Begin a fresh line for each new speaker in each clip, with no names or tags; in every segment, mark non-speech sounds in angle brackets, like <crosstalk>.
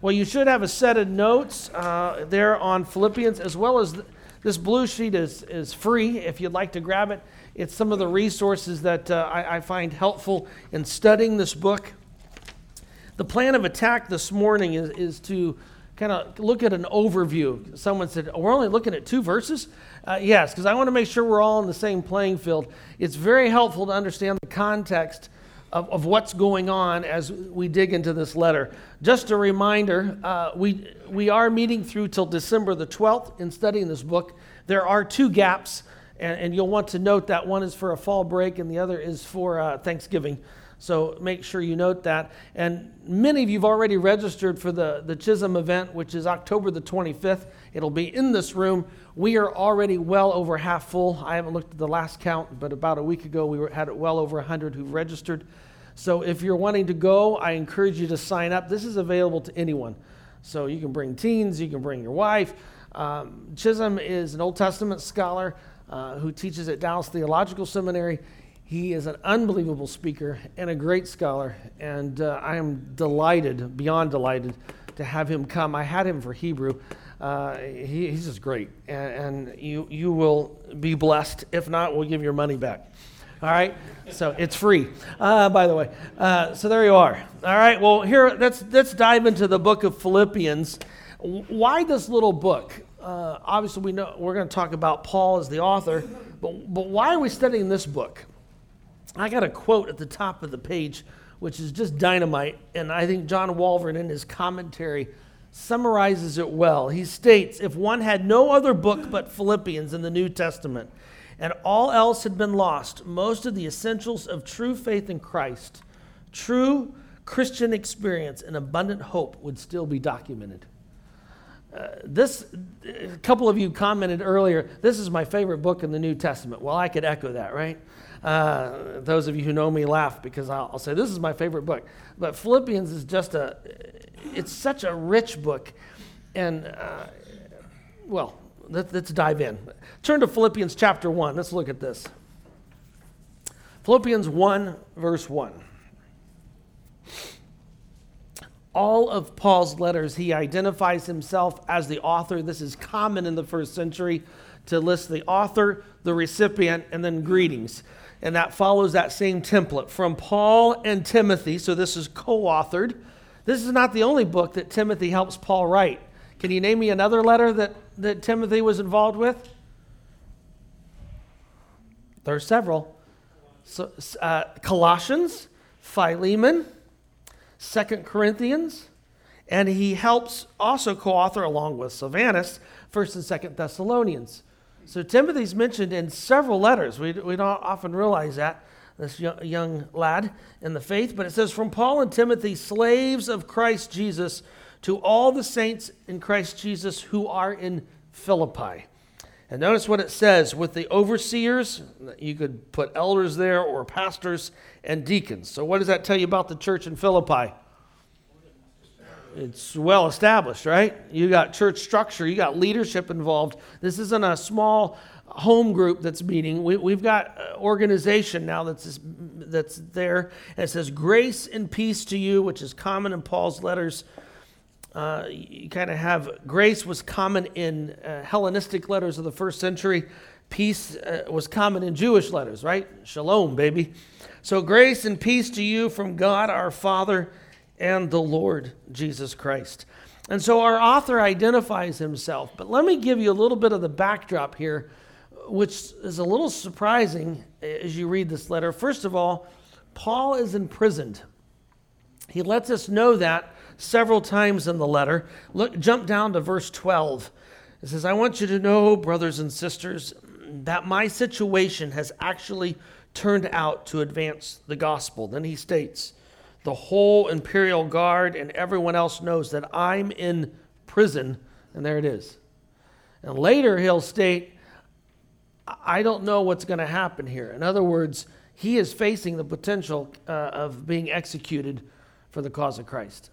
Well, you should have a set of notes uh, there on Philippians, as well as th- this blue sheet is, is free if you'd like to grab it. It's some of the resources that uh, I, I find helpful in studying this book. The plan of attack this morning is, is to kind of look at an overview. Someone said, oh, We're only looking at two verses? Uh, yes, because I want to make sure we're all on the same playing field. It's very helpful to understand the context of, of what's going on as we dig into this letter. Just a reminder uh, we, we are meeting through till December the 12th in studying this book. There are two gaps, and, and you'll want to note that one is for a fall break and the other is for uh, Thanksgiving. So make sure you note that. And many of you have already registered for the, the Chisholm event, which is October the 25th. It'll be in this room. We are already well over half full. I haven't looked at the last count, but about a week ago we were, had well over 100 who've registered. So if you're wanting to go, I encourage you to sign up. This is available to anyone. So you can bring teens, you can bring your wife. Um, Chisholm is an Old Testament scholar uh, who teaches at Dallas Theological Seminary. He is an unbelievable speaker and a great scholar, and uh, I am delighted, beyond delighted, to have him come. I had him for Hebrew. Uh, he, he's just great, and, and, you, you will be blessed. If not, we'll give your money back. All right, so it's free, uh, by the way. Uh, so there you are. All right, well, here, let's, let's dive into the book of Philippians. Why this little book? Uh, obviously, we know we're going to talk about Paul as the author, but, but why are we studying this book? I got a quote at the top of the page, which is just dynamite, and I think John Walvoord in his commentary summarizes it well. He states If one had no other book but Philippians in the New Testament, and all else had been lost, most of the essentials of true faith in Christ, true Christian experience, and abundant hope would still be documented. Uh, this, a couple of you commented earlier, this is my favorite book in the New Testament. Well, I could echo that, right? Uh, those of you who know me laugh because I'll, I'll, say this is my favorite book. But Philippians is just a, it's such a rich book. And, uh, well, let, let's dive in. Turn to Philippians chapter 1. Let's look at this. Philippians 1, verse 1. All of Paul's letters, he identifies himself as the author. This is common in the first century to list the author, the recipient, and then greetings and that follows that same template from Paul and Timothy. So this is co authored. This is not the only book that Timothy helps Paul write. Can you name me another letter that, that Timothy was involved with? There are several. So, uh, Colossians, Philemon, Second Corinthians, and he helps also co author along with Silvanus, 1st and 2nd Thessalonians. So Timothy's mentioned in several letters. We, we don't often realize that, this young, young lad in the faith. But it says, From Paul and Timothy, slaves of Christ Jesus, to all the saints in Christ Jesus who are in Philippi. And notice what it says with the overseers, you could put elders there or pastors and deacons. So, what does that tell you about the church in Philippi? it's well established, right? You got church structure, you got leadership involved. This isn't a small home group that's meeting. We, have got uh, organization now that's, that's there. And it says, Grace and peace to you, which is common in Paul's letters. Uh, you kind of have grace was common in uh, Hellenistic letters of the first century. Peace uh, was common in Jewish letters, right? Shalom, baby. So, grace and peace to you from God our Father and the Lord Jesus Christ. And so our author identifies himself. But let me give you a little bit of the backdrop here, which is a little surprising as you read this letter. First of all, Paul is imprisoned. He lets us know that several times in the letter. Look, jump down to verse 12. It says, I want you to know, brothers and sisters, that my situation has actually turned out to advance the gospel. Then he states, the whole imperial guard and everyone else knows that I'm in prison, and there it is. And later he'll state, I don't know what's going to happen here. In other words, he is facing the potential uh, of being executed for the cause of Christ.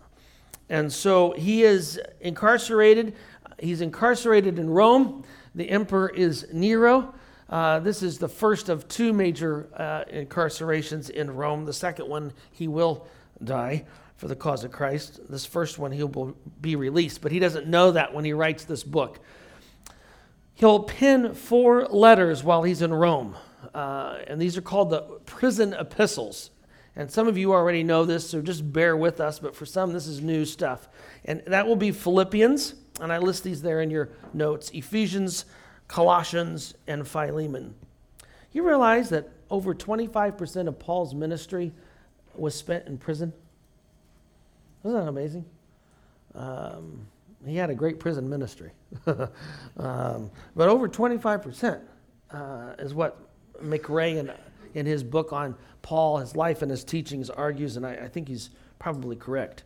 And so he is incarcerated. He's incarcerated in Rome. The emperor is Nero. Uh, this is the first of two major uh, incarcerations in Rome. The second one he will die. for the cause of Christ. This first one, he'll be released, but he doesn't know that when he writes this book. He'll pen four letters while he's in Rome, uh, and these are called the prison epistles. And some of you already know this, so just bear with us, but for some, this is new stuff. And that will be Philippians, and I list these there in your notes Ephesians, Colossians, and Philemon. You realize that over 25% of Paul's ministry was spent in prison? Isn't that amazing? Um, he had a great prison ministry. <laughs> um, but over 25% uh, is what McRay in, in his book on Paul, his life and his teachings argues, and I, I think he's probably correct.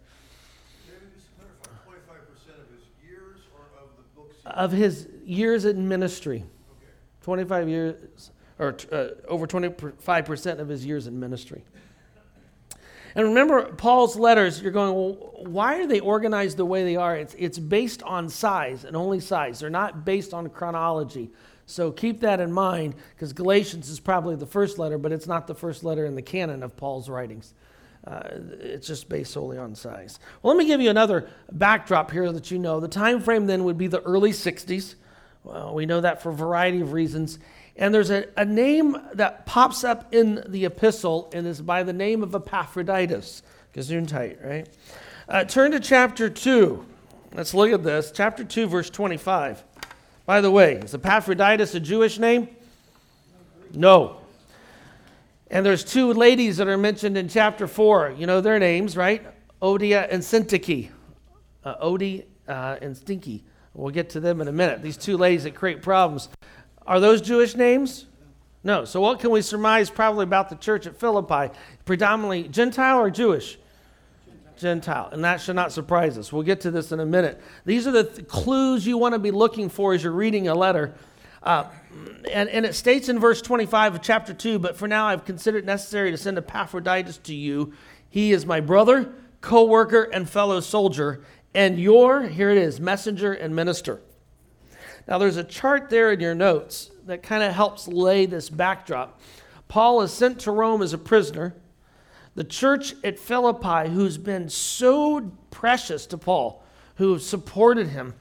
Of his years in ministry. Okay. 25 years, or uh, over 25% of his years in ministry. And remember, Paul's letters, you're going, well, why are they organized the way they are? It's, it's based on size and only size. They're not based on chronology. So keep that in mind because Galatians is probably the first letter, but it's not the first letter in the canon of Paul's writings. Uh, it's just based solely on size. Well, let me give you another backdrop here that you know. The time frame then would be the early 60s. Well, we know that for a variety of reasons. And there's a, a name that pops up in the epistle, and is by the name of Epaphroditus. Gesundheit, right? Uh, turn to chapter 2. Let's look at this. Chapter 2, verse 25. By the way, is Epaphroditus a Jewish name? No. And there's two ladies that are mentioned in chapter 4. You know their names, right? Euodia and Syntyche. Uh, uh, and Stinky. We'll get to them in a minute. These two ladies that create problems. Are those Jewish names? No. So, what can we surmise probably about the church at Philippi? Predominantly Gentile or Jewish? Gentile. And that should not surprise us. We'll get to this in a minute. These are the th- clues you want to be looking for as you're reading a letter. Uh, and, and it states in verse 25 of chapter 2 But for now I've considered it necessary to send Epaphroditus to you. He is my brother, co worker, and fellow soldier, and your, here it is, messenger and minister. Now, there's a chart there in your notes that kind of helps lay this backdrop. Paul is sent to Rome as a prisoner. The church at Philippi, who's been so precious to Paul, who supported him,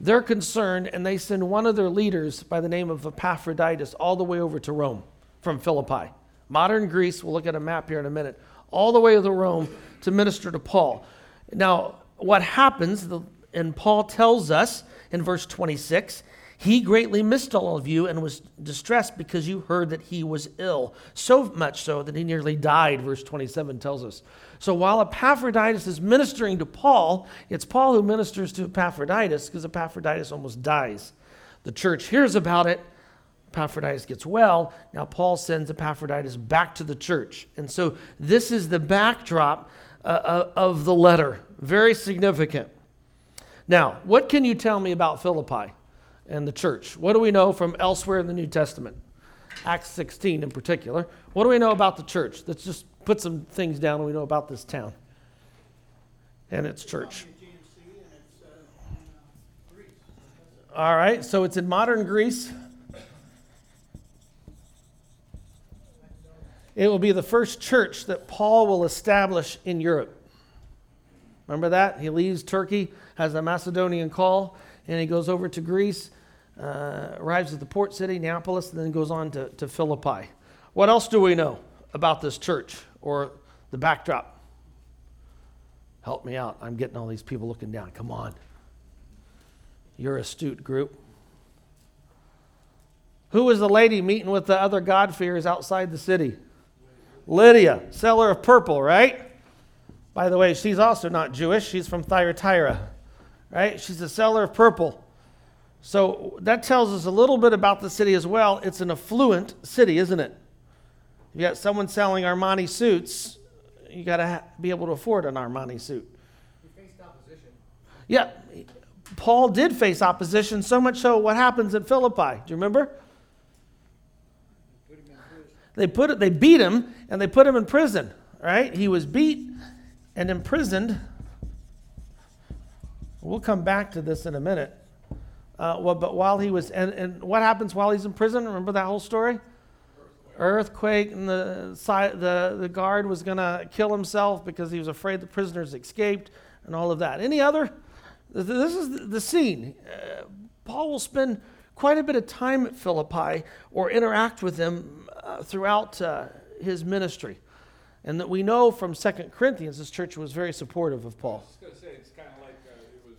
they're concerned and they send one of their leaders by the name of Epaphroditus all the way over to Rome from Philippi. Modern Greece, we'll look at a map here in a minute, all the way to Rome to minister to Paul. Now, what happens, and Paul tells us in verse 26, he greatly missed all of you and was distressed because you heard that he was ill. So much so that he nearly died, verse 27 tells us. So while Epaphroditus is ministering to Paul, it's Paul who ministers to Epaphroditus because Epaphroditus almost dies. The church hears about it. Epaphroditus gets well. Now Paul sends Epaphroditus back to the church. And so this is the backdrop uh, uh of the letter. Very significant. Now, what can you tell me about Philippi? And the church. What do we know from elsewhere in the New Testament? Acts 16 in particular. What do we know about the church? Let's just put some things down we know about this town and its church. All right, so it's in modern Greece. It will be the first church that Paul will establish in Europe. Remember that? He leaves Turkey, has a Macedonian call, and he goes over to Greece uh, arrives at the port city, Neapolis, and then goes on to, to Philippi. What else do we know about this church or the backdrop? Help me out. I'm getting all these people looking down. Come on. You're astute group. Who was the lady meeting with the other God-fearers outside the city? Lydia, seller of purple, right? By the way, she's also not Jewish. She's from Thyatira, right? She's a seller of purple. So that tells us a little bit about the city as well. It's an affluent city, isn't it? If You got someone selling Armani suits, you got to ha- be able to afford an Armani suit.
He faced opposition.
Yeah, Paul did face opposition, so much so what happens in Philippi? Do you remember? They put it, they beat him and they put him in prison, right? He was beat and imprisoned. We'll come back to this in a minute. Uh, well, but while he was, and, and what happens while he's in prison? Remember that whole story? earthquake, and the, the, the guard was going to kill himself because he was afraid the prisoners escaped, and all of that. Any other? This is the scene. Uh, Paul will spend quite a bit of time at Philippi or interact with them uh, throughout uh, his ministry. And that we know from Second Corinthians, this church was very supportive of
I
Paul.
was just gonna say, it's kinda like, uh, it was,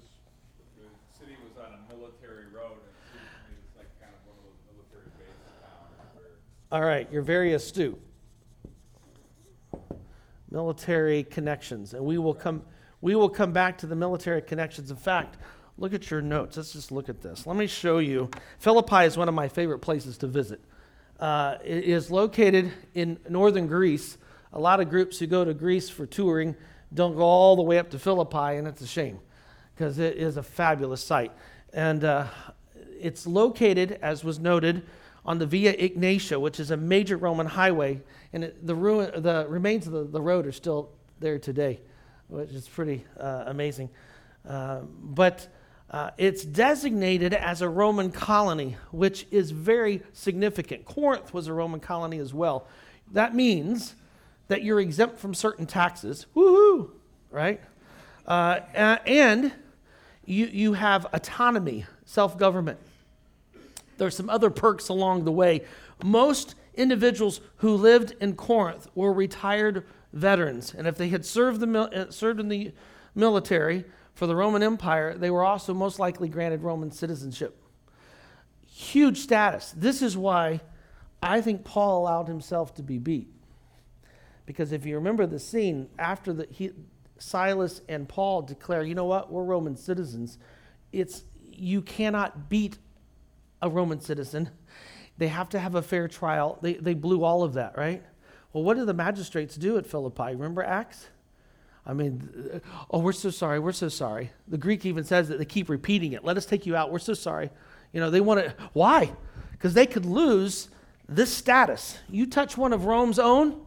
the city was on a military road, and it seems to me it's like kind of one of those military bases towns where
All right, you're very astute. Military connections, and we will come. We will come back to the military connections. In fact, look at your notes. Let's just look at this. Let me show you. Philippi is one of my favorite places to visit. Uh, it is located in northern Greece. A lot of groups who go to Greece for touring don't go all the way up to Philippi, and it's a shame because it is a fabulous site. And uh, it's located, as was noted, on the Via Egnatia, which is a major Roman highway, and it, the, ruin, the remains of the, the road are still there today, which is pretty uh, amazing. Uh, but uh, it's designated as a Roman colony, which is very significant. Corinth was a Roman colony as well. That means that you're exempt from certain taxes. Woohoo! Right? Uh, and you, you have autonomy, self government. There's some other perks along the way. Most individuals who lived in Corinth were retired veterans, and if they had served, the, uh, served in the military for the Roman Empire, they were also most likely granted Roman citizenship. Huge status. This is why I think Paul allowed himself to be beat. Because if you remember the scene after the, he, Silas and Paul declare, you know what, we're Roman citizens, it's you cannot beat a Roman citizen. They have to have a fair trial. They, they blew all of that, right? Well, what do the magistrates do at Philippi? Remember Acts? I mean, oh, we're so sorry. We're so sorry. The Greek even says that they keep repeating it. Let us take you out. We're so sorry. You know, they want to. Why? Because they could lose this status. You touch one of Rome's own,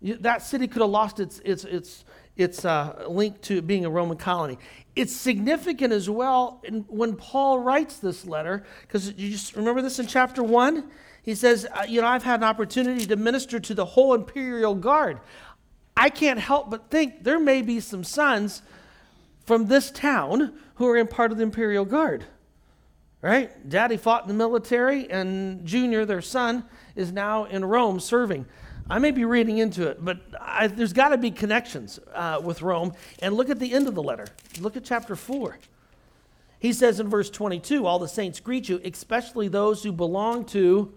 you, that city could have lost its, its, its, its uh, link to being a Roman colony. It's significant as well in, when Paul writes this letter, because you just remember this in chapter 1? He says, uh, You know, I've had an opportunity to minister to the whole imperial guard. I can't help but think there may be some sons from this town who are in part of the imperial guard. Right? Daddy fought in the military, and Junior, their son, is now in Rome serving. I may be reading into it, but I, there's got to be connections uh, with Rome. And look at the end of the letter. Look at chapter 4. He says in verse 22 All the saints greet you, especially those who belong to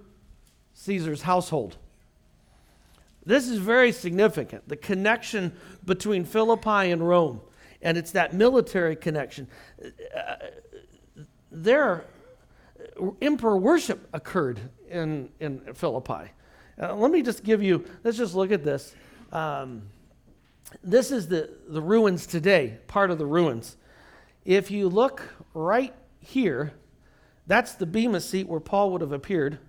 Caesar's household. This is very significant the connection between Philippi and Rome. And it's that military connection. Uh, there, emperor worship occurred in, in Philippi. Uh, let me just give you, let's just look at this. Um, this is the, the ruins today, part of the ruins. If you look right here, that's the Bema seat where Paul would have appeared.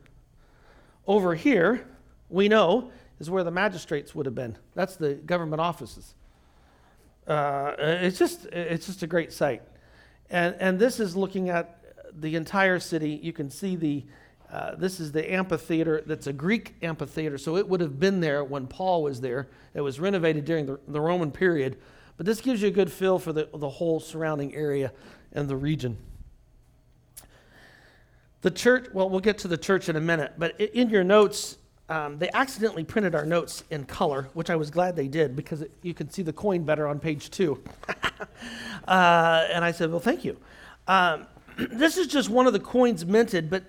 Over here, we know, is where the magistrates would have been. That's the government offices. Uh, it's just it's just a great sight, and and this is looking at the entire city. You can see the uh, this is the amphitheater. That's a Greek amphitheater, so it would have been there when Paul was there. It was renovated during the, the Roman period, but this gives you a good feel for the the whole surrounding area and the region. The church. Well, we'll get to the church in a minute, but in your notes. Um, they accidentally printed our notes in color, which I was glad they did because it, you can see the coin better on page two. <laughs> uh, and I said, Well, thank you. Um, <clears throat> this is just one of the coins minted, but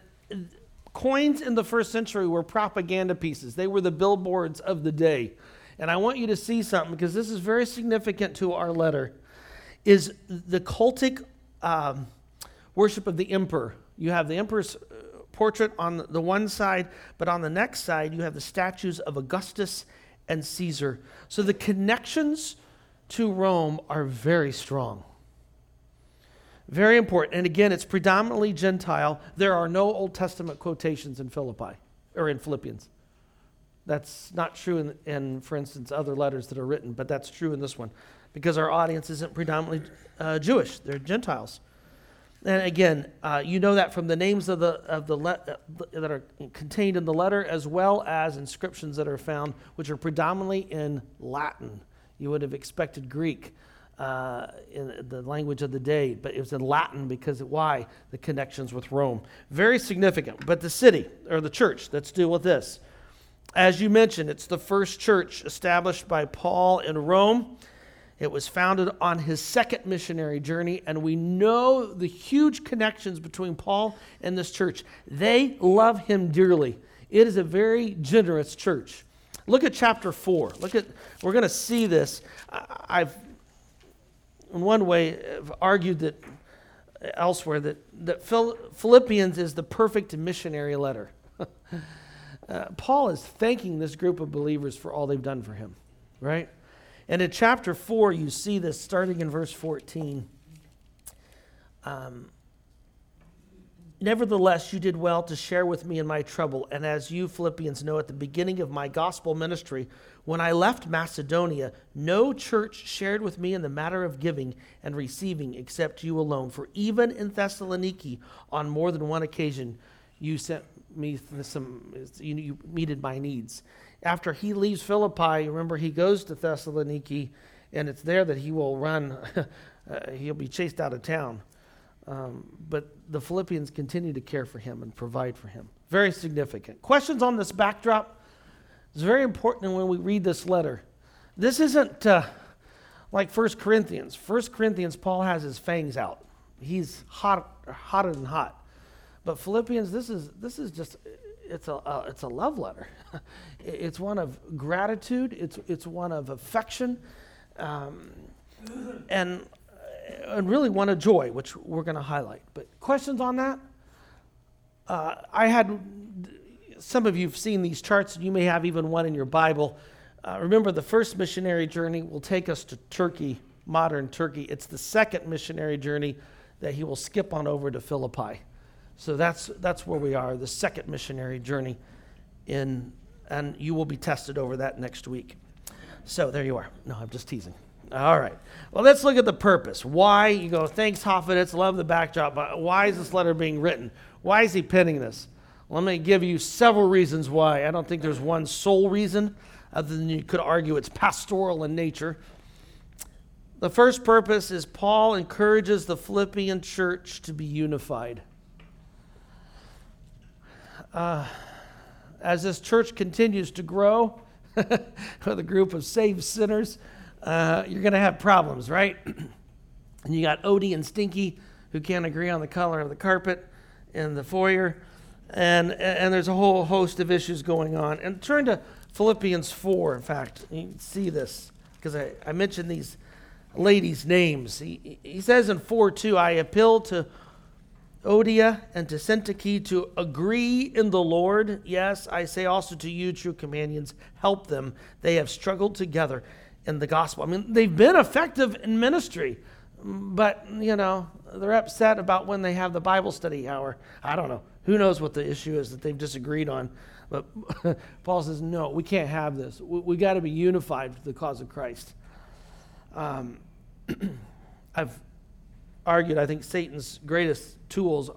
coins in the first century were propaganda pieces. They were the billboards of the day. And I want you to see something because this is very significant to our letter. Is the cultic um, worship of the emperor. You have the emperor's uh, portrait on the one side, but on the next side, you have the statues of Augustus and Caesar. So the connections to Rome are very strong. Very important. And again, it's predominantly Gentile. There are no Old Testament quotations in Philippi or in Philippians. That's not true in, in for instance, other letters that are written, but that's true in this one because our audience isn't predominantly uh, Jewish, they're Gentiles. And again, uh, you know that from the names of the of the le- uh, that are contained in the letter, as well as inscriptions that are found, which are predominantly in Latin. You would have expected Greek uh, in the language of the day, but it was in Latin because why? The connections with Rome. Very significant. But the city or the church, let's deal with this. As you mentioned, it's the first church established by Paul in Rome. It was founded on his second missionary journey, and we know the huge connections between Paul and this church. They love him dearly. It is a very generous church. Look at chapter 4. Look at we're going to see this. I've in one way have argued that elsewhere that, that Philippians is the perfect missionary letter. <laughs> uh, Paul is thanking this group of believers for all they've done for him, right? And in chapter 4, you see this starting in verse 14. Um, Nevertheless, you did well to share with me in my trouble. And as you Philippians know, at the beginning of my gospel ministry, when I left Macedonia, no church shared with me in the matter of giving and receiving except you alone. For even in Thessaloniki, on more than one occasion, you sent me some, you, meted my needs. After he leaves Philippi, remember he goes to Thessaloniki, and it's there that he will run, <laughs> uh, he'll be chased out of town. Um, but the Philippians continue to care for him and provide for him. Very significant. Questions on this backdrop? It's very important when we read this letter. This isn't uh, like 1 Corinthians. 1 Corinthians, Paul has his fangs out. He's hot, hotter than hot. But Philippians, this is, this is just, it's a, uh, it's a love letter. <laughs> it's one of gratitude, it's, it's one of affection. Um, and and really one of joy, which we're going to highlight. But questions on that? Uh, I had some of you have seen these charts, and you may have even one in your Bible. Uh, remember, the first missionary journey will take us to Turkey, modern Turkey. It's the second missionary journey that he will skip on over to Philippi. So that's, that's where we are, the second missionary journey. In, and you will be tested over that next week. So there you are. No, I'm just teasing. All right. Well, let's look at the purpose. Why? You go, thanks, Hoffmanitz. Love the backdrop. But why is this letter being written? Why is he penning this? Let me give you several reasons why. I don't think there's one sole reason, other than you could argue it's pastoral in nature. The first purpose is Paul encourages the Philippian church to be unified. Uh, as this church continues to grow <laughs> with a group of saved sinners, uh, you're going to have problems, right? <clears throat> and you got Odie and Stinky who can't agree on the color of the carpet in the foyer. And, and there's a whole host of issues going on. And turn to Philippians 4, in fact. You see this because I, I mentioned these ladies' names. He, he says in 4 2, I appeal to Euodia and to Syntyche to agree in the Lord. Yes, I say also to you, true companions, help them. They have struggled together in the gospel. I mean, they've been effective in ministry, but, you know, they're upset about when they have the Bible study hour. I don't know. Who knows what the issue is that they've disagreed on? But <laughs> Paul says, no, we can't have this. We, we got to be unified for the cause of Christ. Um, <clears throat> I've argued, I think Satan's greatest tools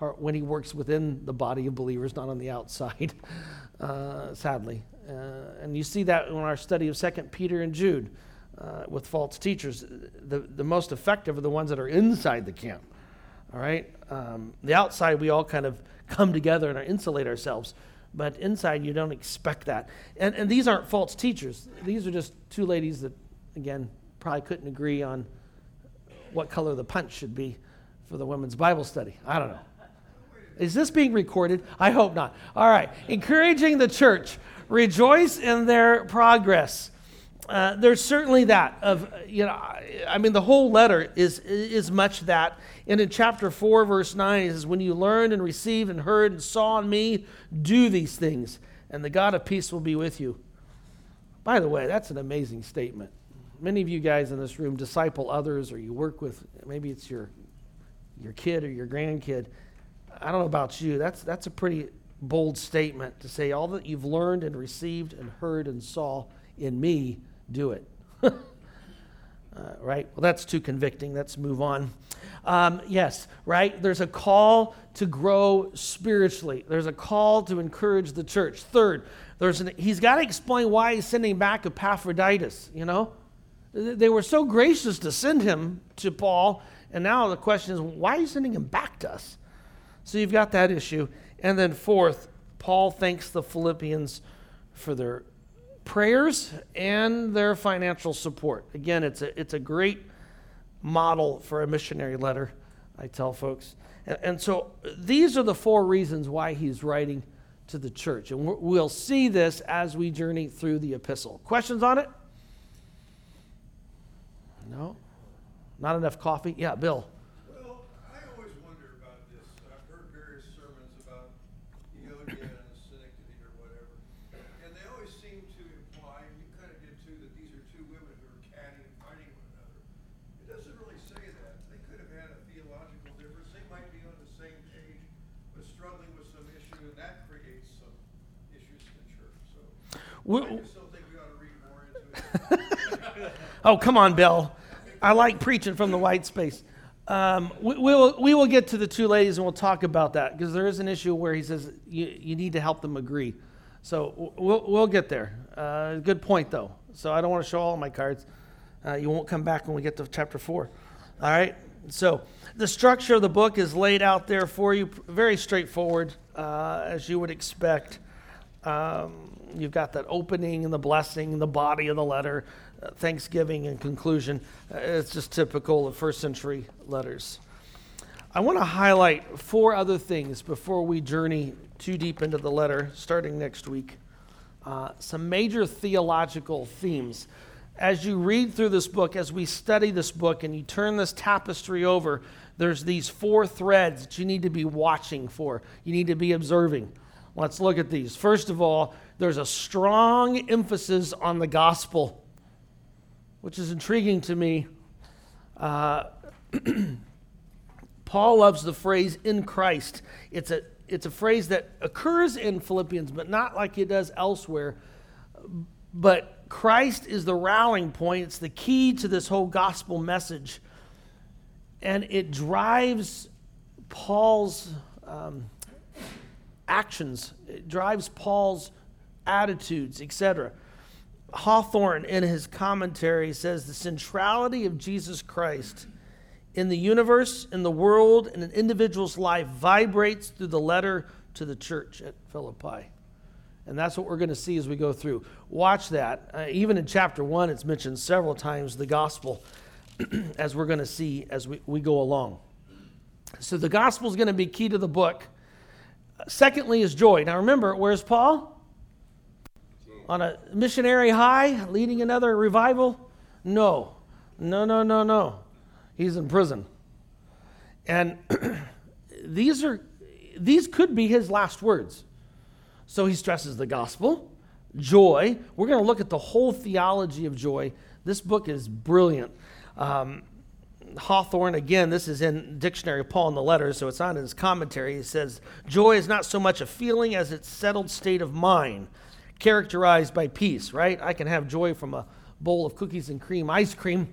are when he works within the body of believers, not on the outside, <laughs> uh, sadly. Uh, and you see that in our study of 2 Peter and Jude uh, with false teachers. The, the most effective are the ones that are inside the camp. All right? Um, the outside, we all kind of come together and insulate ourselves. But inside, you don't expect that. And, and these aren't false teachers. These are just two ladies that, again, probably couldn't agree on what color the punch should be for the women's Bible study. I don't know. Is this being recorded? I hope not. All right. Encouraging the church rejoice in their progress. Uh, there's certainly that of you know I mean the whole letter is is much that and in chapter 4 verse 9 it says when you learned and received and heard and saw in me do these things and the God of peace will be with you. By the way, that's an amazing statement. Many of you guys in this room disciple others or you work with maybe it's your your kid or your grandkid. I don't know about you. That's that's a pretty bold statement to say, All that you've learned and received and heard and saw in me, do it. <laughs> uh, right? Well, that's too convicting. Let's move on. Um, yes, right? There's a call to grow spiritually. There's a call to encourage the church. Third, there's an, he's got to explain why he's sending back Epaphroditus, you know? They were so gracious to send him to Paul, and now the question is, why are you sending him back to us? So you've got that issue. And then fourth, Paul thanks the Philippians for their prayers and their financial support. Again, it's a, it's a great model for a missionary letter, I tell folks. And, and so these are the four reasons why he's writing to the church. And we'll see this as we journey through the epistle. Questions on it? No? Not enough coffee? Yeah, Bill.
Well, I always wonder about this. I've heard various sermons about Euodia and Synecdoche or whatever. And they always seem to imply, and you kind of did too, that these are two women who are catty and fighting one another. It doesn't really say that. They could have had a theological difference. They might be on the same page, but struggling with some issue, and that creates some issues in the church. So I just don't think we. <laughs>
Oh, come on, Bill. I like preaching from the white space. Um, we, we, will, we will get to the two ladies and we'll talk about that because there is an issue where he says you, you need to help them agree. So we'll, we'll get there. Uh, good point, though. So I don't want to show all my cards. Uh, you won't come back when we get to chapter four. All right? So the structure of the book is laid out there for you, very straightforward, uh, as you would expect. Um, you've got that opening and the blessing, and the body of the letter, uh, thanksgiving and conclusion. Uh, it's just typical of first century letters. I want to highlight four other things before we journey too deep into the letter, starting next week. Uh, some major theological themes. As you read through this book, as we study this book, and you turn this tapestry over, there's these four threads that you need to be watching for, you need to be observing. Let's look at these. First of all, there's a strong emphasis on the gospel which is intriguing to me. Uh, <clears throat> Paul loves the phrase in Christ. It's a, it's a phrase that occurs in Philippians, but not like it does elsewhere. But Christ is the rallying point, it's the key to this whole gospel message. And it drives Paul's um, actions, it drives Paul's attitudes, etc. Hawthorne, in his commentary, says the centrality of Jesus Christ in the universe, in the world, in an individual's life vibrates through the letter to the church at Philippi. And that's what we're going to see as we go through. Watch that. Uh, even in chapter 1, it's mentioned several times the gospel, <clears throat> as we're going to see as we, we go along. So the gospel is going to be key to the book. Secondly, is joy. Now remember, where's Paul? On a missionary high leading another revival? No. No, no, no, no. He's in prison. And <clears throat> these are these could be his last words. So he stresses the gospel, joy. We're going to look at the whole theology of joy. This book is brilliant. Um, Hawthorne, again, this is in Dictionary of Paul in the letters, so it's not in his commentary. He says, Joy is not so much a feeling as its settled state of mind characterized by peace, right? I can have joy from a bowl of cookies and cream ice cream,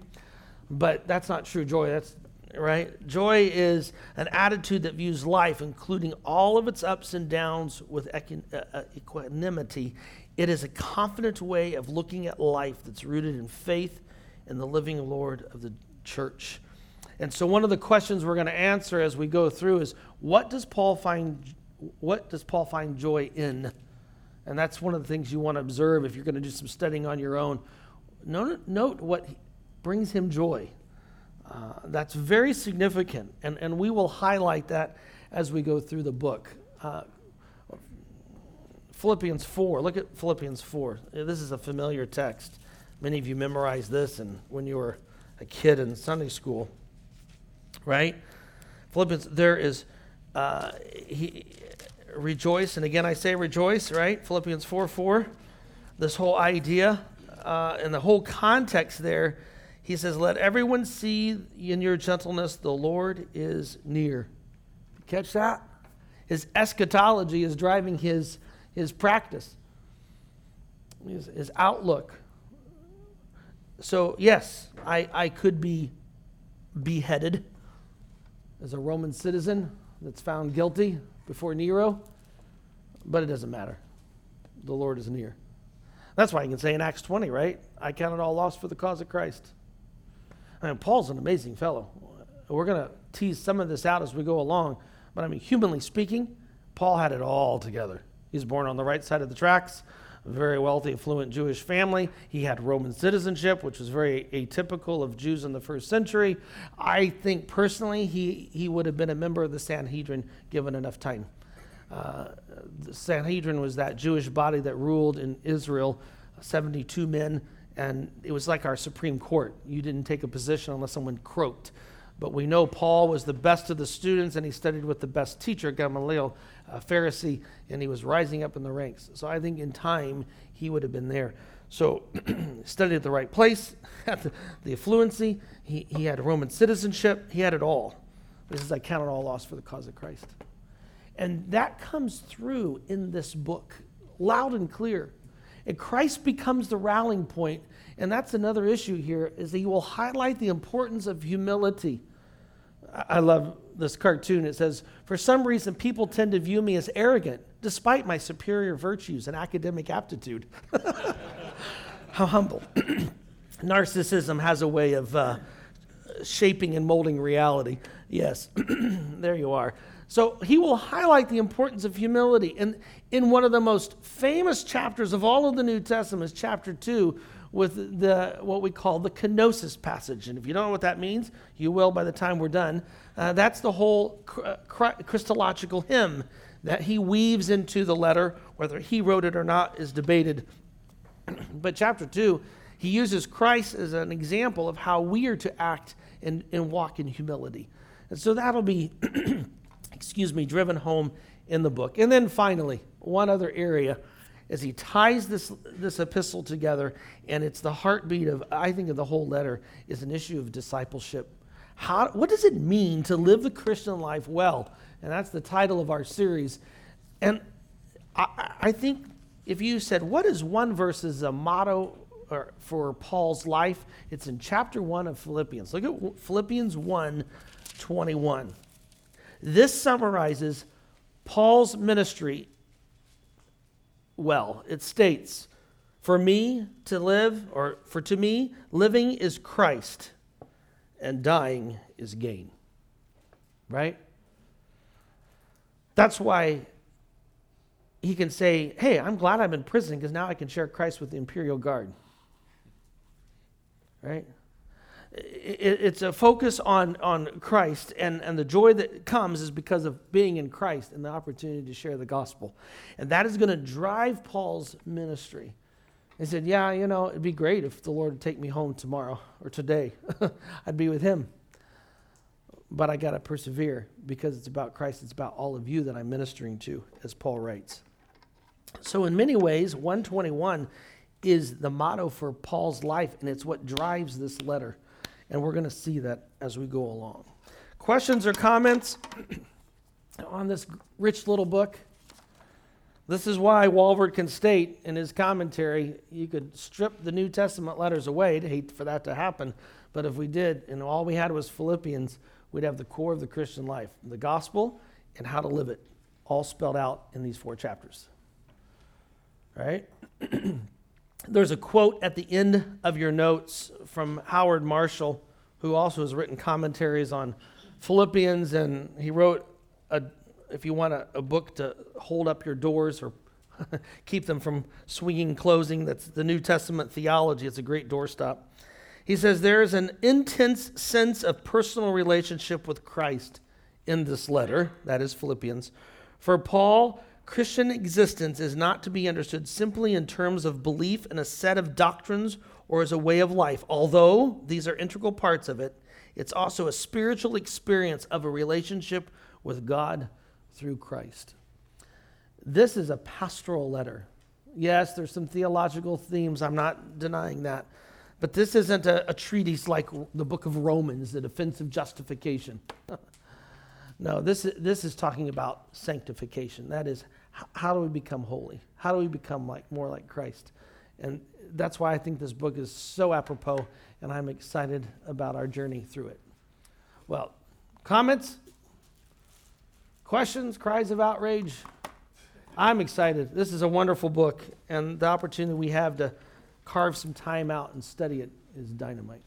but that's not true joy. That's right? Joy is an attitude that views life, including all of its ups and downs, with uh, uh, equanimity. It is a confident way of looking at life that's rooted in faith in the living Lord of the church. And so one of the questions we're going to answer as we go through is what does Paul find what does Paul find joy in? And that's one of the things you want to observe if you're going to do some studying on your own. Note, note what brings him joy. Uh, that's very significant, and, and we will highlight that as we go through the book. Uh, Philippians 4. Look at Philippians 4. This is a familiar text. Many of you memorized this and when you were a kid in Sunday school, right? Philippians, there is, uh, he, rejoice. And again, I say rejoice, right? Philippians 4 4. This whole idea uh, and the whole context there, he says, Let everyone see in your gentleness the Lord is near. Catch that? His eschatology is driving his, his practice, his, his outlook. So, yes, I, I could be beheaded. as a Roman citizen that's found guilty before Nero, but it doesn't matter. The Lord is near. That's why you can say in Acts 20, right? I count it all lost for the cause of Christ. I mean, Paul's an amazing fellow. We're going to tease some of this out as we go along, but I mean, humanly speaking, Paul had it all together. He's born on the right side of the tracks, very wealthy, affluent Jewish family. He had Roman citizenship, which was very atypical of Jews in the first century. I think personally he, he would have been a member of the Sanhedrin given enough time. Uh, the Sanhedrin was that Jewish body that ruled in Israel, 72 men, and it was like our Supreme Court. You didn't take a position unless someone croaked. But we know Paul was the best of the students, and he studied with the best teacher, Gamaliel, a Pharisee, and he was rising up in the ranks. So I think in time he would have been there. So <clears throat> studied at the right place, <laughs> had the, the affluency, he, he had Roman citizenship, he had it all. This is I count it all lost for the cause of Christ. And that comes through in this book, loud and clear. And Christ becomes the rallying point, and that's another issue here, is that he will highlight the importance of humility. I love this cartoon. It says, For some reason, people tend to view me as arrogant, despite my superior virtues and academic aptitude. <laughs> How humble. <clears throat> Narcissism has a way of uh, shaping and molding reality. Yes, <clears throat> there you are. So he will highlight the importance of humility. And in one of the most famous chapters of all of the New Testament is chapter 2 with the what we call the kenosis passage. And if you don't know what that means, you will by the time we're done. Uh, that's the whole uh, Christological hymn that he weaves into the letter. Whether he wrote it or not is debated. <clears throat> but chapter 2, he uses Christ as an example of how we are to act and, and walk in humility. And so that'll be <clears throat> excuse me, driven home in the book. And then finally, one other area as he ties this, this epistle together, and it's the heartbeat of, I think, of the whole letter, is an issue of discipleship. How, what does it mean to live the Christian life well? And that's the title of our series. And I, I think if you said, what is one verse as a uh, motto for Paul's life? It's in chapter 1 of Philippians. Look at Philippians 1 21. This summarizes Paul's ministry well. It states, For me to live, or for to me, living is Christ, and dying is gain. Right? That's why he can say, Hey, I'm glad I'm in prison because now I can share Christ with the imperial guard. Right? It's a focus on, on Christ, and, and the joy that comes is because of being in Christ and the opportunity to share the gospel. And that is going to drive Paul's ministry. He said, Yeah, you know, it'd be great if the Lord would take me home tomorrow or today. <laughs> I'd be with him. But I got to persevere because it's about Christ. It's about all of you that I'm ministering to, as Paul writes. So, in many ways, 121 is the motto for Paul's life, and it's what drives this letter. And we're going to see that as we go along. Questions or comments <clears throat> on this rich little book? This is why Walvoord can state in his commentary you could strip the New Testament letters away. I'd hate for that to happen. But if we did, and all we had was Philippians, we'd have the core of the Christian life the gospel and how to live it, all spelled out in these four chapters. Right? <clears throat> There's a quote at the end of your notes from Howard Marshall, who also has written commentaries on Philippians, and he wrote, a, if you want a, a book to hold up your doors or <laughs> keep them from swinging closing, that's the New Testament theology. It's a great doorstop. He says there is an intense sense of personal relationship with Christ in this letter, that is Philippians. For Paul, Christian existence is not to be understood simply in terms of belief in a set of doctrines or as a way of life. Although these are integral parts of it, it's also a spiritual experience of a relationship with God through Christ. This is a pastoral letter. Yes, there's some theological themes, I'm not denying that. But this isn't a, a treatise like the book of Romans, the defense of justification. <laughs> no, this, this is talking about sanctification. That is, how do we become holy? How do we become like more like Christ? And that's why I think this book is so apropos, and I'm excited about our journey through it. Well, comments, Questions, cries of outrage? I'm excited. This is a wonderful book, and the opportunity we have to carve some time out and study it is dynamite.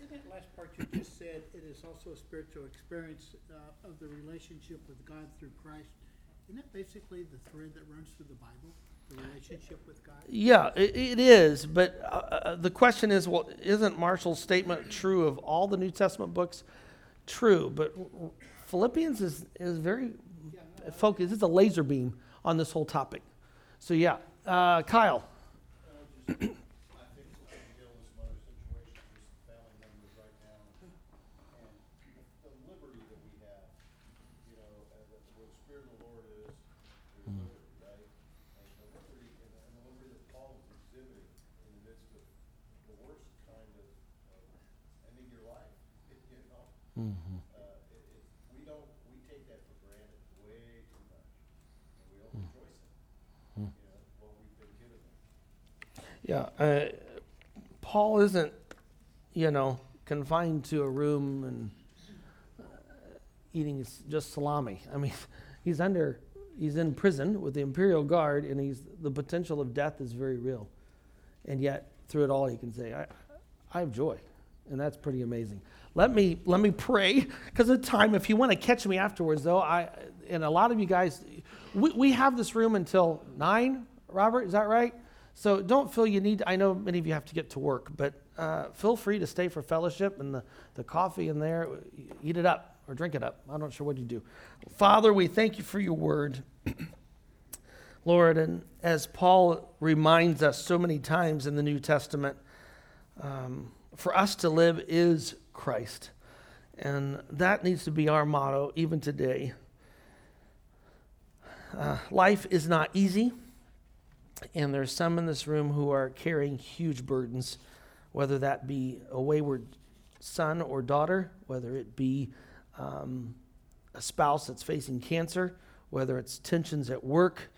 In that last part you just said, it is also a spiritual experience uh, of the relationship with God through Christ. Isn't that basically the thread that runs through the Bible, the relationship with God?
Yeah, it, it is, but uh, uh, the question is, well, isn't Marshall's statement true of all the New Testament books? True, but Philippians is, is very focused. It's a laser beam on this whole topic. So yeah, uh, Kyle.
I think I can deal with some other situations with family members right now. And the, the liberty that we have, you know, and the, where the spirit of the Lord is, there's liberty, right? And the liberty, and the, and the liberty that Paul was exhibiting in the midst of the worst kind of, of ending your life, <laughs> you know? Uh, it, it, we don't, we take that for granted way too much. And we don't rejoice in, it, you know, what we've been given.
Yeah, uh, Paul isn't, you know, confined to a room and uh, eating just salami. I mean, <laughs> he's under, he's in prison with the imperial guard, and he's the potential of death is very real, and yet through it all, he can say, "I, I have joy," and that's pretty amazing. Let me let me pray because of time. If you want to catch me afterwards, though, I and a lot of you guys, we, we have this room until nine. Robert, is that right? So don't feel you need. I know many of you have to get to work, but uh, feel free to stay for fellowship and the, the coffee in there. Eat it up or drink it up. I'm not sure what you do. Father, we thank you for your word. <clears throat> Lord, and as Paul reminds us so many times in the New Testament, um, for us to live is Christ. And that needs to be our motto even today. Uh, life is not easy, and there's some in this room who are carrying huge burdens, whether that be a wayward son or daughter, whether it be um, a spouse that's facing cancer, whether it's tensions at work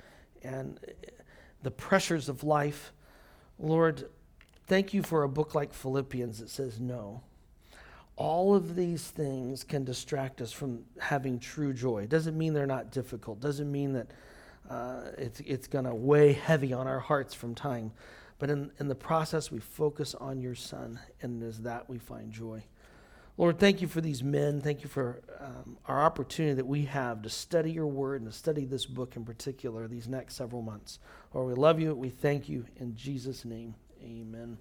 and the pressures of life. Lord, thank you for a book like Philippians that says no. All of these things can distract us from having true joy. Doesn't mean they're not difficult. Doesn't mean that uh, it's, it's going to weigh heavy on our hearts from time. But in, in the process, we focus on your Son, and it is that we find joy. Lord, thank you for these men. Thank you for um, our opportunity that we have to study your word and to study this book in particular these next several months. Lord, we love you. We thank you. In Jesus' name, amen.